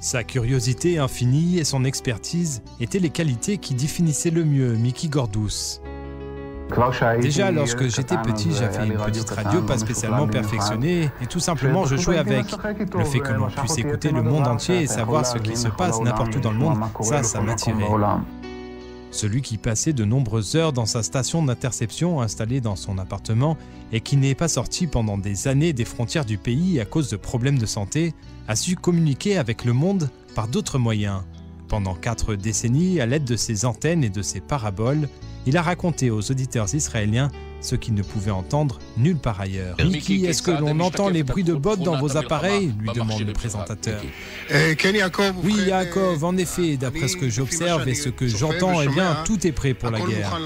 Sa curiosité infinie et son expertise étaient les qualités qui définissaient le mieux Mickey Gordous. Déjà, lorsque j'étais petit, j'avais une petite radio pas spécialement perfectionnée et tout simplement je jouais avec. Le fait que l'on puisse écouter le monde entier et savoir ce qui se passe n'importe où dans le monde, ça, ça m'attirait. Celui qui passait de nombreuses heures dans sa station d'interception installée dans son appartement et qui n'est pas sorti pendant des années des frontières du pays à cause de problèmes de santé, a su communiquer avec le monde par d'autres moyens. Pendant quatre décennies, à l'aide de ses antennes et de ses paraboles, il a raconté aux auditeurs israéliens ce qu'ils ne pouvaient entendre nulle part ailleurs. Mickey, est-ce que l'on entend les bruits de bottes dans vos appareils lui demande le présentateur. Oui, Yaakov, en effet, d'après ce que j'observe et ce que j'entends, eh bien, tout est prêt pour la guerre.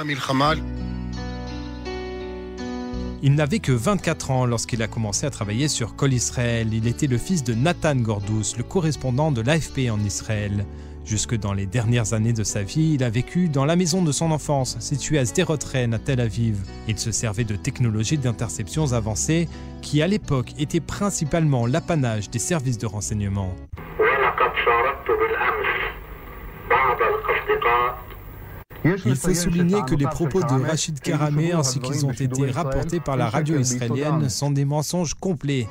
Il n'avait que 24 ans lorsqu'il a commencé à travailler sur Col Israël. Il était le fils de Nathan Gordous, le correspondant de l'AFP en Israël. Jusque dans les dernières années de sa vie, il a vécu dans la maison de son enfance, située à Sderot à Tel Aviv. Il se servait de technologies d'interceptions avancées qui, à l'époque, étaient principalement l'apanage des services de renseignement. Il faut souligner que les propos de Rachid Karamé ainsi qu'ils ont été rapportés par la radio israélienne sont des mensonges complets.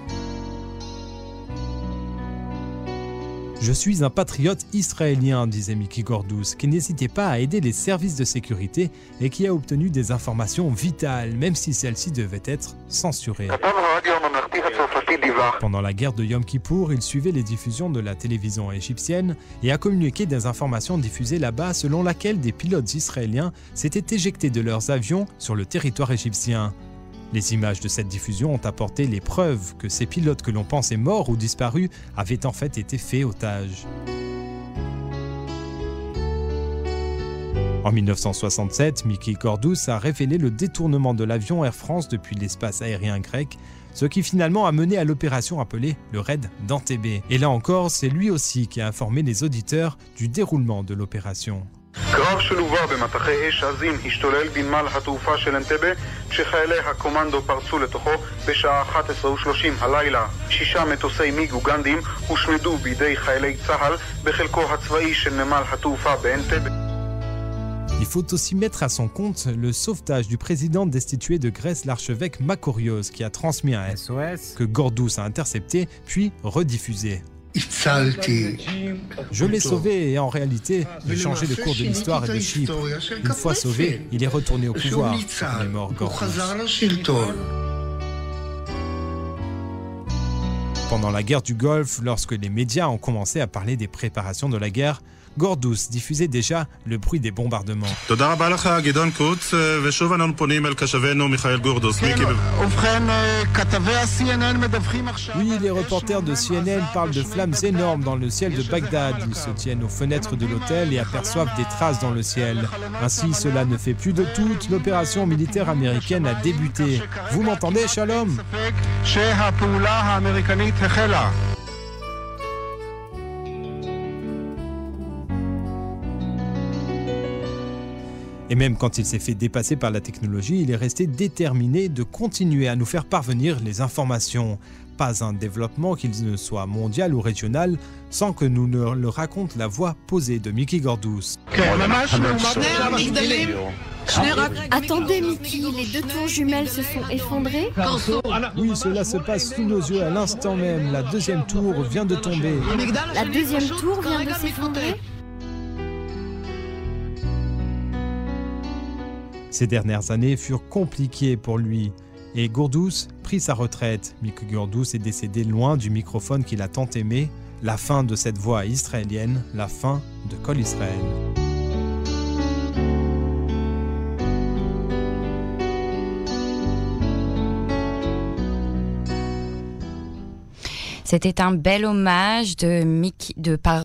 Je suis un patriote israélien, disait Mickey Gordous, qui n'hésitait pas à aider les services de sécurité et qui a obtenu des informations vitales, même si celles-ci devaient être censurées. Pendant la guerre de Yom Kippour, il suivait les diffusions de la télévision égyptienne et a communiqué des informations diffusées là-bas selon laquelle des pilotes israéliens s'étaient éjectés de leurs avions sur le territoire égyptien. Les images de cette diffusion ont apporté les preuves que ces pilotes que l'on pensait morts ou disparus avaient en fait été faits otages. En 1967, Mickey Cordus a révélé le détournement de l'avion Air France depuis l'espace aérien grec, ce qui finalement a mené à l'opération appelée le raid d'Antébé. Et là encore, c'est lui aussi qui a informé les auditeurs du déroulement de l'opération. קרב שלווה במטחי אש עזים השתולל בנמל התעופה של אנטבה כשחיילי הקומנדו פרצו לתוכו בשעה 11:30 הלילה. שישה מטוסי מיג אוגנדים הושמדו בידי חיילי צה"ל בחלקו הצבאי של נמל התעופה באנטבה. Il faut aussi mettre à son compte le sauvetage du président destitué de Grèce, l'archevêque Makorios, qui a transmis un SOS que Gordous a intercepté puis rediffusé. Je l'ai sauvé et en réalité, j'ai changé le cours de l'histoire et de Chypre. Une fois sauvé, il est retourné au pouvoir. Il est mort Pendant la guerre du Golfe, lorsque les médias ont commencé à parler des préparations de la guerre, Gordous diffusait déjà le bruit des bombardements. Oui, les reporters de CNN parlent de flammes énormes dans le ciel de Bagdad. Ils se tiennent aux fenêtres de l'hôtel et aperçoivent des traces dans le ciel. Ainsi, cela ne fait plus de doute, l'opération militaire américaine a débuté. Vous m'entendez, Shalom? Et même quand il s'est fait dépasser par la technologie, il est resté déterminé de continuer à nous faire parvenir les informations. Pas un développement, qu'il ne soit mondial ou régional, sans que nous ne le raconte la voix posée de Mickey Gordous. Attendez, Mickey, les deux tours jumelles se sont effondrées Oui, cela se passe sous nos yeux à l'instant même. La deuxième tour vient de tomber. La deuxième tour vient de s'effondrer Ces dernières années furent compliquées pour lui et Gourdous prit sa retraite. Mick Gourdous est décédé loin du microphone qu'il a tant aimé. La fin de cette voix israélienne, la fin de Col Israël. C'était un bel hommage de Mick de par